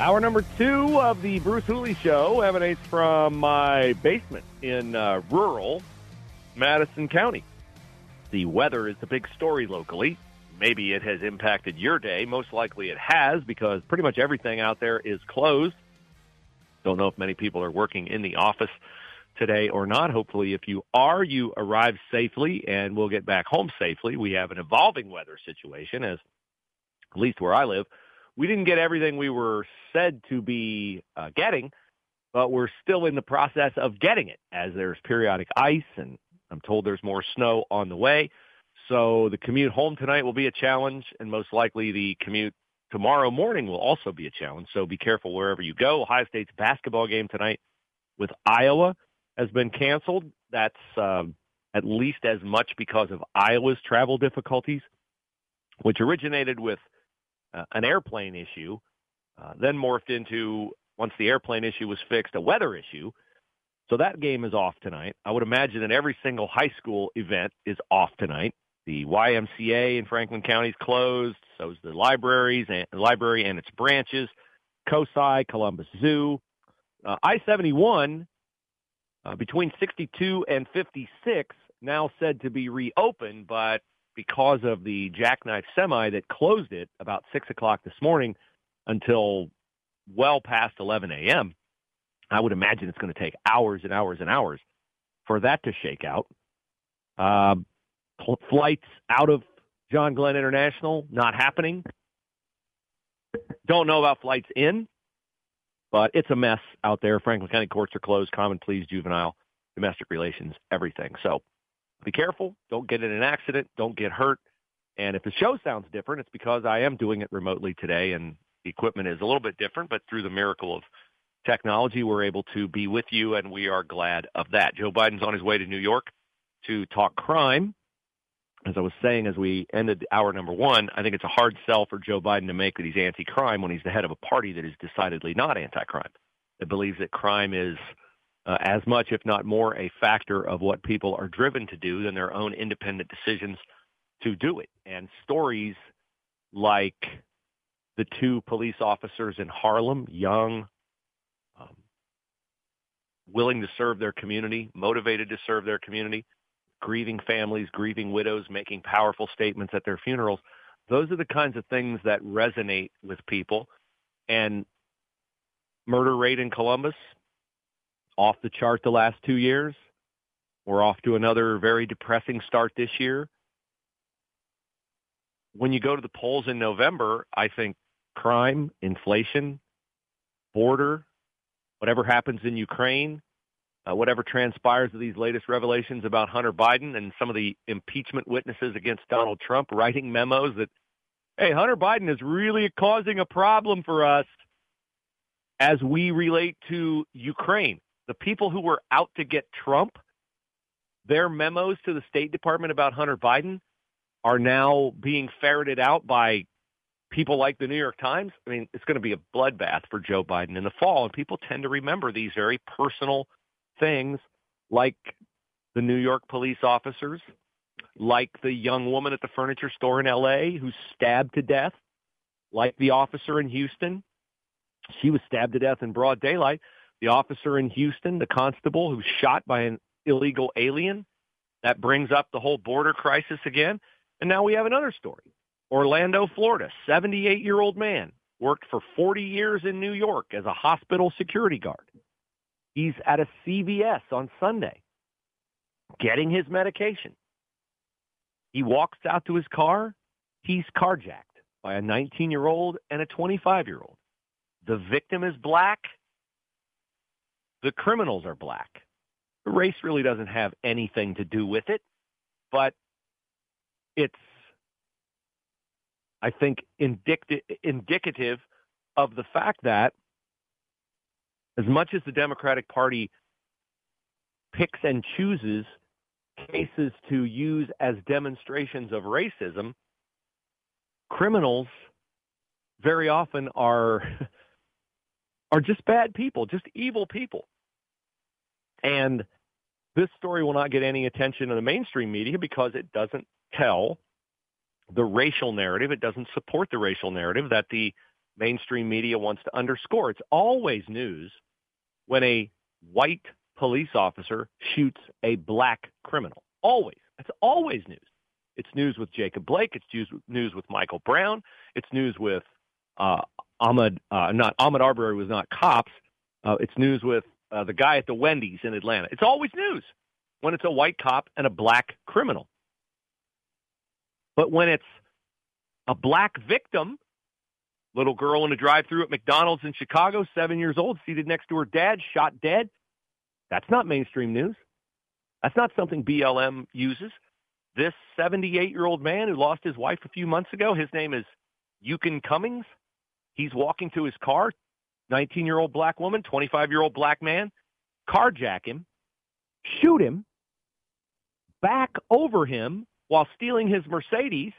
Hour number two of the Bruce Hooley Show emanates from my basement in uh, rural Madison County. The weather is the big story locally. Maybe it has impacted your day. Most likely it has because pretty much everything out there is closed. Don't know if many people are working in the office today or not. Hopefully, if you are, you arrive safely and we'll get back home safely. We have an evolving weather situation as at least where I live we didn't get everything we were said to be uh, getting, but we're still in the process of getting it as there's periodic ice and I'm told there's more snow on the way. So the commute home tonight will be a challenge and most likely the commute tomorrow morning will also be a challenge. So be careful wherever you go. Ohio State's basketball game tonight with Iowa has been canceled. That's um, at least as much because of Iowa's travel difficulties, which originated with – an airplane issue, uh, then morphed into, once the airplane issue was fixed, a weather issue. So that game is off tonight. I would imagine that every single high school event is off tonight. The YMCA in Franklin County is closed. So is the libraries and library and its branches, COSI, Columbus Zoo. Uh, I-71 uh, between 62 and 56 now said to be reopened, but because of the jackknife semi that closed it about six o'clock this morning until well past 11 a.m. I would imagine it's going to take hours and hours and hours for that to shake out. Uh, flights out of John Glenn International not happening. Don't know about flights in, but it's a mess out there. Franklin County courts are closed, common pleas, juvenile, domestic relations, everything. So be careful. Don't get in an accident. Don't get hurt. And if the show sounds different, it's because I am doing it remotely today and the equipment is a little bit different, but through the miracle of technology, we're able to be with you and we are glad of that. Joe Biden's on his way to New York to talk crime. As I was saying as we ended hour number one, I think it's a hard sell for Joe Biden to make that he's anti-crime when he's the head of a party that is decidedly not anti-crime. That believes that crime is uh, as much, if not more, a factor of what people are driven to do than their own independent decisions to do it. And stories like the two police officers in Harlem, young, um, willing to serve their community, motivated to serve their community, grieving families, grieving widows, making powerful statements at their funerals. Those are the kinds of things that resonate with people. And murder rate in Columbus, off the chart the last two years. We're off to another very depressing start this year. When you go to the polls in November, I think crime, inflation, border, whatever happens in Ukraine, uh, whatever transpires of these latest revelations about Hunter Biden and some of the impeachment witnesses against Donald Trump writing memos that, hey, Hunter Biden is really causing a problem for us as we relate to Ukraine the people who were out to get Trump, their memos to the State Department about Hunter Biden are now being ferreted out by people like the New York Times. I mean, it's going to be a bloodbath for Joe Biden in the fall, and people tend to remember these very personal things like the New York police officers, like the young woman at the furniture store in LA who's stabbed to death, like the officer in Houston. She was stabbed to death in broad daylight the officer in Houston, the constable who's shot by an illegal alien. That brings up the whole border crisis again. And now we have another story. Orlando, Florida, 78-year-old man worked for 40 years in New York as a hospital security guard. He's at a CVS on Sunday getting his medication. He walks out to his car. He's carjacked by a 19 year old and a 25 year old. The victim is black. The criminals are black. Race really doesn't have anything to do with it, but it's, I think, indicative, indicative of the fact that as much as the Democratic Party picks and chooses cases to use as demonstrations of racism, criminals very often are are just bad people, just evil people. And this story will not get any attention in the mainstream media because it doesn't tell the racial narrative. It doesn't support the racial narrative that the mainstream media wants to underscore. It's always news when a white police officer shoots a black criminal. Always. It's always news. It's news with Jacob Blake. It's news with Michael Brown. It's news with uh, Ahmaud, uh, not Ahmaud Arbery was not cops. Uh, it's news with uh, the guy at the Wendy's in Atlanta. It's always news when it's a white cop and a black criminal. But when it's a black victim, little girl in a drive-through at McDonald's in Chicago, seven years old, seated next to her dad, shot dead, that's not mainstream news. That's not something BLM uses. This 78-year-old man who lost his wife a few months ago, his name is Yukon Cummings. He's walking to his car, 19-year-old black woman, 25-year-old black man, carjack him, shoot him, back over him while stealing his Mercedes,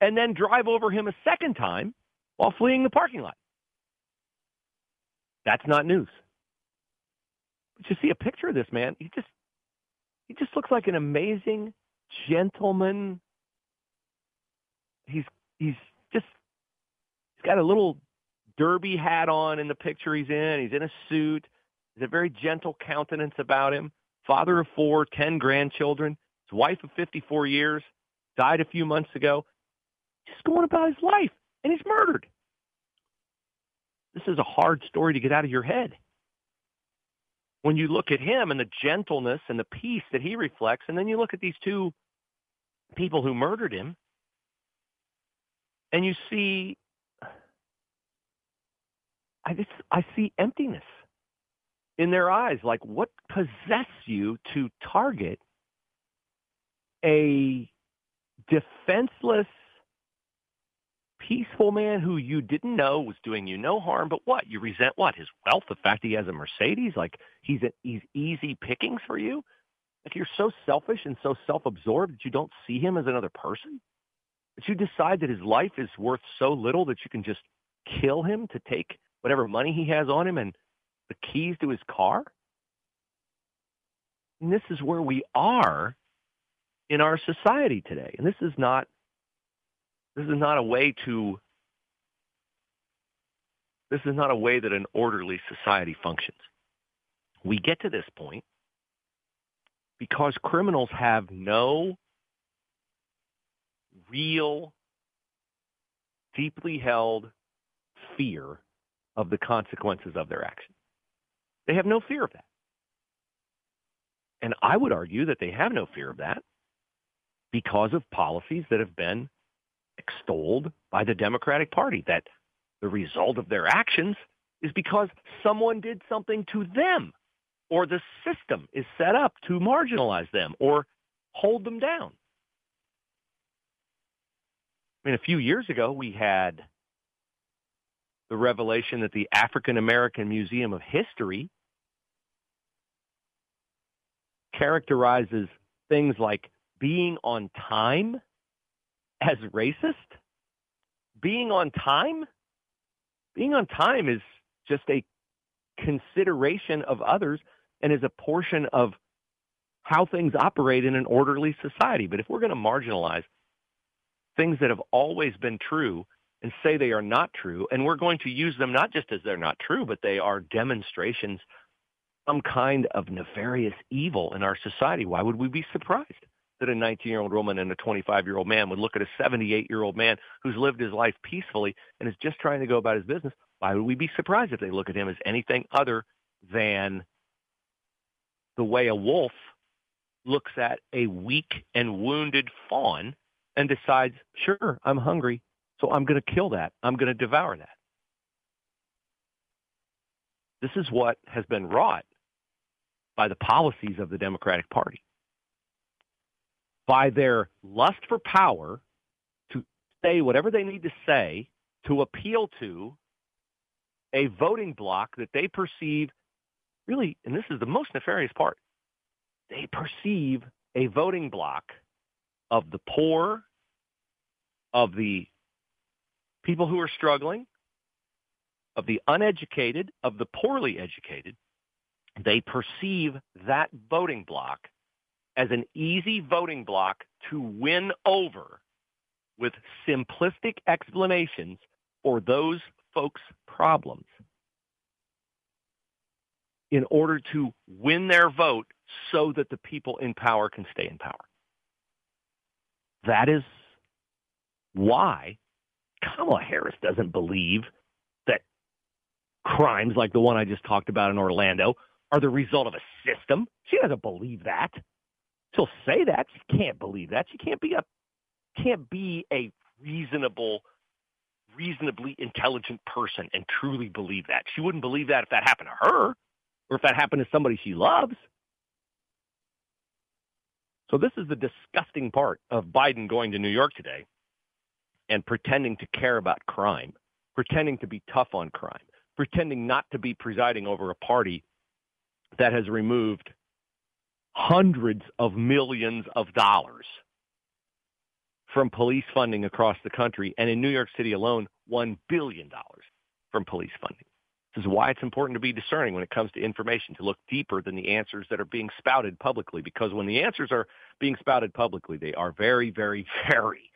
and then drive over him a second time while fleeing the parking lot. That's not news. But you see a picture of this man, he just he just looks like an amazing gentleman. He's he's just got a little derby hat on in the picture he's in. He's in a suit. He's a very gentle countenance about him. Father of four, ten grandchildren. His wife of 54 years died a few months ago. Just going about his life, and he's murdered. This is a hard story to get out of your head when you look at him and the gentleness and the peace that he reflects, and then you look at these two people who murdered him, and you see, I just I see emptiness in their eyes. Like, what possess you to target a defenseless peaceful man who you didn't know was doing you no harm, but what? You resent what? His wealth, the fact he has a Mercedes, like he's a, he's easy pickings for you? Like you're so selfish and so self-absorbed that you don't see him as another person? That you decide that his life is worth so little that you can just kill him to take whatever money he has on him and the keys to his car? And this is where we are in our society today. And this is not this is not a way to this is not a way that an orderly society functions. We get to this point because criminals have no real, deeply held fear of the consequences of their actions. They have no fear of that. And I would argue that they have no fear of that because of policies that have been extolled by the Democratic Party that the result of their actions is because someone did something to them or the system is set up to marginalize them or hold them down. I mean, a few years ago, we had the revelation that the African American Museum of History characterizes things like being on time as racist? Being on time? Being on time is just a consideration of others and is a portion of how things operate in an orderly society. But if we're going to marginalize things that have always been true and say they are not true, and we're going to use them not just as they're not true, but they are demonstrations some kind of nefarious evil in our society, why would we be surprised? that a 19-year-old woman and a 25-year-old man would look at a 78-year-old man who's lived his life peacefully and is just trying to go about his business. Why would we be surprised if they look at him as anything other than the way a wolf looks at a weak and wounded fawn and decides, sure, I'm hungry, so I'm going to kill that. I'm going to devour that. This is what has been wrought by the policies of the Democratic Party. By their lust for power to say whatever they need to say to appeal to a voting bloc that they perceive really, and this is the most nefarious part, they perceive a voting bloc of the poor, of the people who are struggling, of the uneducated, of the poorly educated. They perceive that voting block as an easy voting block to win over with simplistic explanations for those folks' problems in order to win their vote so that the people in power can stay in power. That is why Kamala Harris doesn't believe that crimes like the one I just talked about in Orlando are the result of a system. She doesn't believe that. She'll say that. She can't believe that. She can't be a can't be a reasonable, reasonably intelligent person and truly believe that. She wouldn't believe that if that happened to her or if that happened to somebody she loves. So this is the disgusting part of Biden going to New York today and pretending to care about crime, pretending to be tough on crime, pretending not to be presiding over a party that has removed hundreds of millions of dollars from police funding across the country, and in New York City alone, $1 billion from police funding. This is why it's important to be discerning when it comes to information, to look deeper than the answers that are being spouted publicly, because when the answers are being spouted publicly, they are very, very, very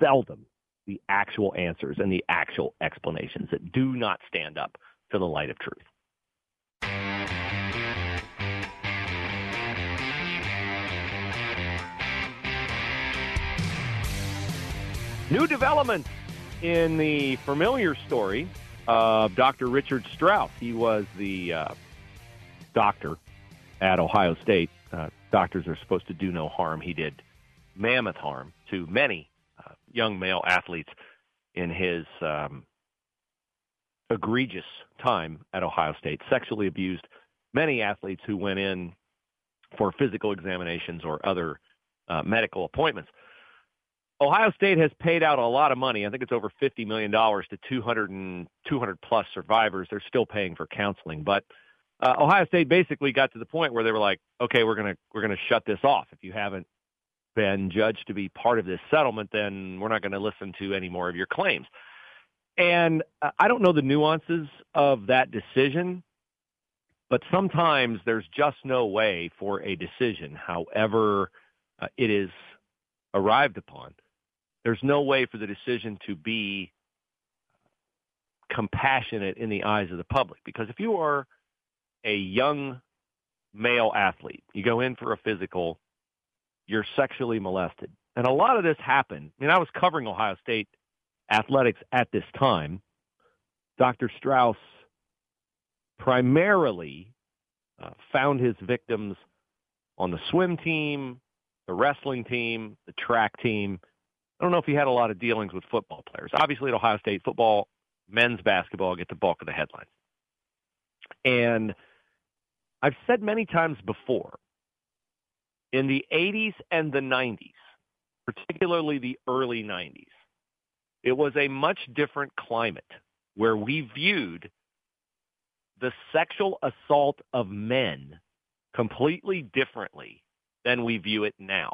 seldom the actual answers and the actual explanations that do not stand up to the light of truth. New developments in the familiar story of Dr. Richard Strauss. He was the uh, doctor at Ohio State. Uh, doctors are supposed to do no harm. He did mammoth harm to many young male athletes in his um, egregious time at Ohio State. Sexually abused many athletes who went in for physical examinations or other uh, medical appointments. Ohio State has paid out a lot of money. I think it's over $50 million to 200 and 200 plus survivors. They're still paying for counseling, but uh, Ohio State basically got to the point where they were like, okay, we're going to, we're going to shut this off. If you haven't been judged to be part of this settlement, then we're not going to listen to any more of your claims. And uh, I don't know the nuances of that decision, but sometimes there's just no way for a decision, however uh, it is arrived upon, there's no way for the decision to be compassionate in the eyes of the public. Because if you are a young male athlete, you go in for a physical, you're sexually molested. And a lot of this happened. I mean, I was covering Ohio State athletics at this time. Dr. Strauss primarily uh, found his victims on the swim team, the wrestling team, the track team, I don't know if he had a lot of dealings with football players. Obviously, at Ohio State, football, men's basketball get the bulk of the headlines. And I've said many times before, in the 80s and the 90s, particularly the early 90s, it was a much different climate where we viewed the sexual assault of men completely differently than we view it now.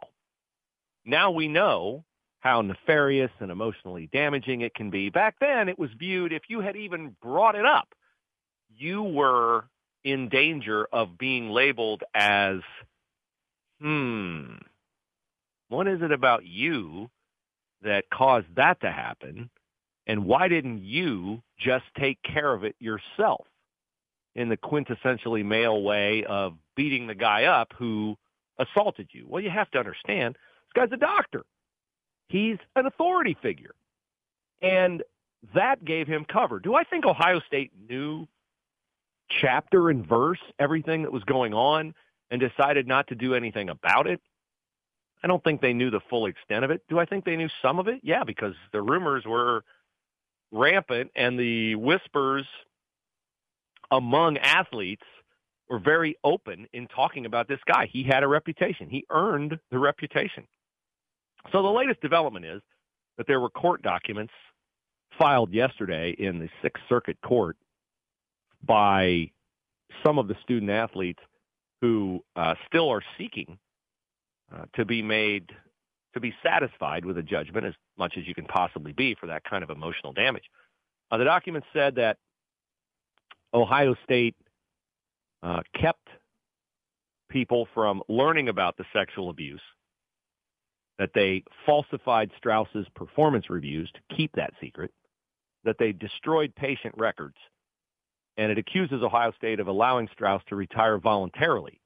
Now we know how nefarious and emotionally damaging it can be. Back then, it was viewed, if you had even brought it up, you were in danger of being labeled as, hmm, what is it about you that caused that to happen? And why didn't you just take care of it yourself in the quintessentially male way of beating the guy up who assaulted you? Well, you have to understand, this guy's a doctor. He's an authority figure. And that gave him cover. Do I think Ohio State knew chapter and verse everything that was going on and decided not to do anything about it. I don't think they knew the full extent of it. Do I think they knew some of it? Yeah, because the rumors were rampant and the whispers among athletes were very open in talking about this guy. He had a reputation. He earned the reputation. So the latest development is that there were court documents filed yesterday in the Sixth Circuit Court by some of the student athletes who uh, still are seeking uh, to be made to be satisfied with a judgment as much as you can possibly be for that kind of emotional damage. Uh, the document said that Ohio State uh, kept people from learning about the sexual abuse, that they falsified Strauss's performance reviews to keep that secret, that they destroyed patient records, and it accuses Ohio State of allowing Strauss to retire voluntarily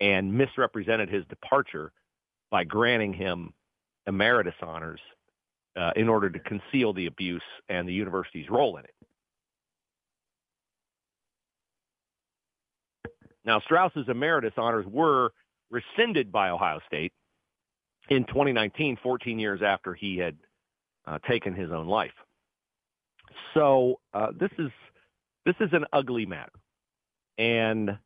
and misrepresented his departure by granting him emeritus honors uh, in order to conceal the abuse and the university's role in it. Now, Strauss's emeritus honors were rescinded by Ohio State in 2019, 14 years after he had uh, taken his own life. So uh, this is this is an ugly matter, and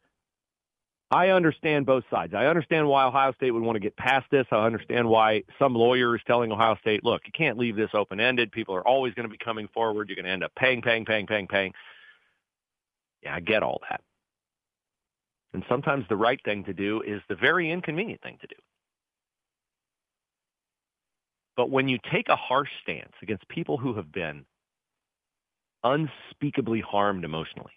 I understand both sides. I understand why Ohio State would want to get past this. I understand why some lawyer is telling Ohio State, look, you can't leave this open ended. People are always going to be coming forward. You're going to end up paying, paying, paying, paying, paying. Yeah, I get all that. And sometimes the right thing to do is the very inconvenient thing to do. But when you take a harsh stance against people who have been unspeakably harmed emotionally,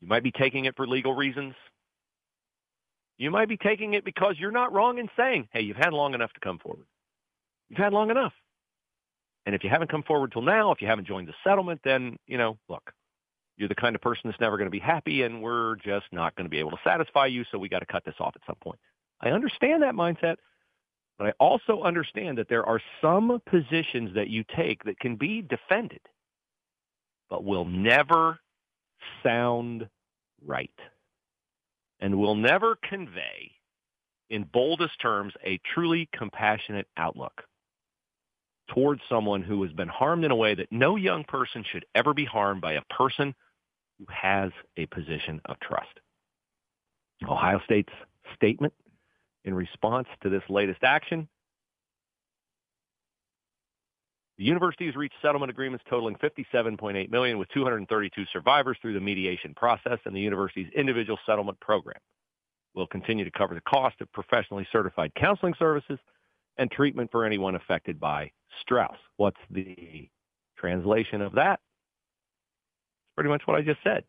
you might be taking it for legal reasons. You might be taking it because you're not wrong in saying, hey, you've had long enough to come forward. You've had long enough. And if you haven't come forward till now, if you haven't joined the settlement, then, you know, look, you're the kind of person that's never going to be happy and we're just not going to be able to satisfy you, so we got to cut this off at some point. I understand that mindset, but I also understand that there are some positions that you take that can be defended, but will never sound right and will never convey in boldest terms a truly compassionate outlook towards someone who has been harmed in a way that no young person should ever be harmed by a person who has a position of trust. Ohio State's statement in response to this latest action. The university has reached settlement agreements totaling 57.8 million with 232 survivors through the mediation process and the university's individual settlement program. We'll continue to cover the cost of professionally certified counseling services and treatment for anyone affected by Strauss. What's the translation of that? It's pretty much what I just said.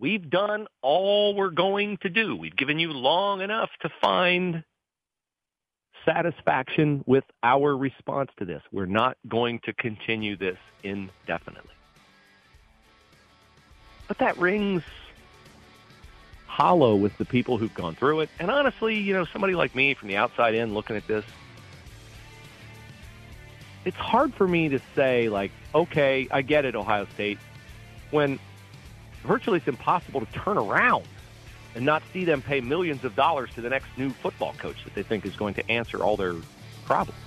We've done all we're going to do. We've given you long enough to find satisfaction with our response to this. We're not going to continue this indefinitely. But that rings hollow with the people who've gone through it. And honestly, you know, somebody like me from the outside in looking at this, it's hard for me to say, like, okay, I get it, Ohio State when virtually it's impossible to turn around and not see them pay millions of dollars to the next new football coach that they think is going to answer all their problems.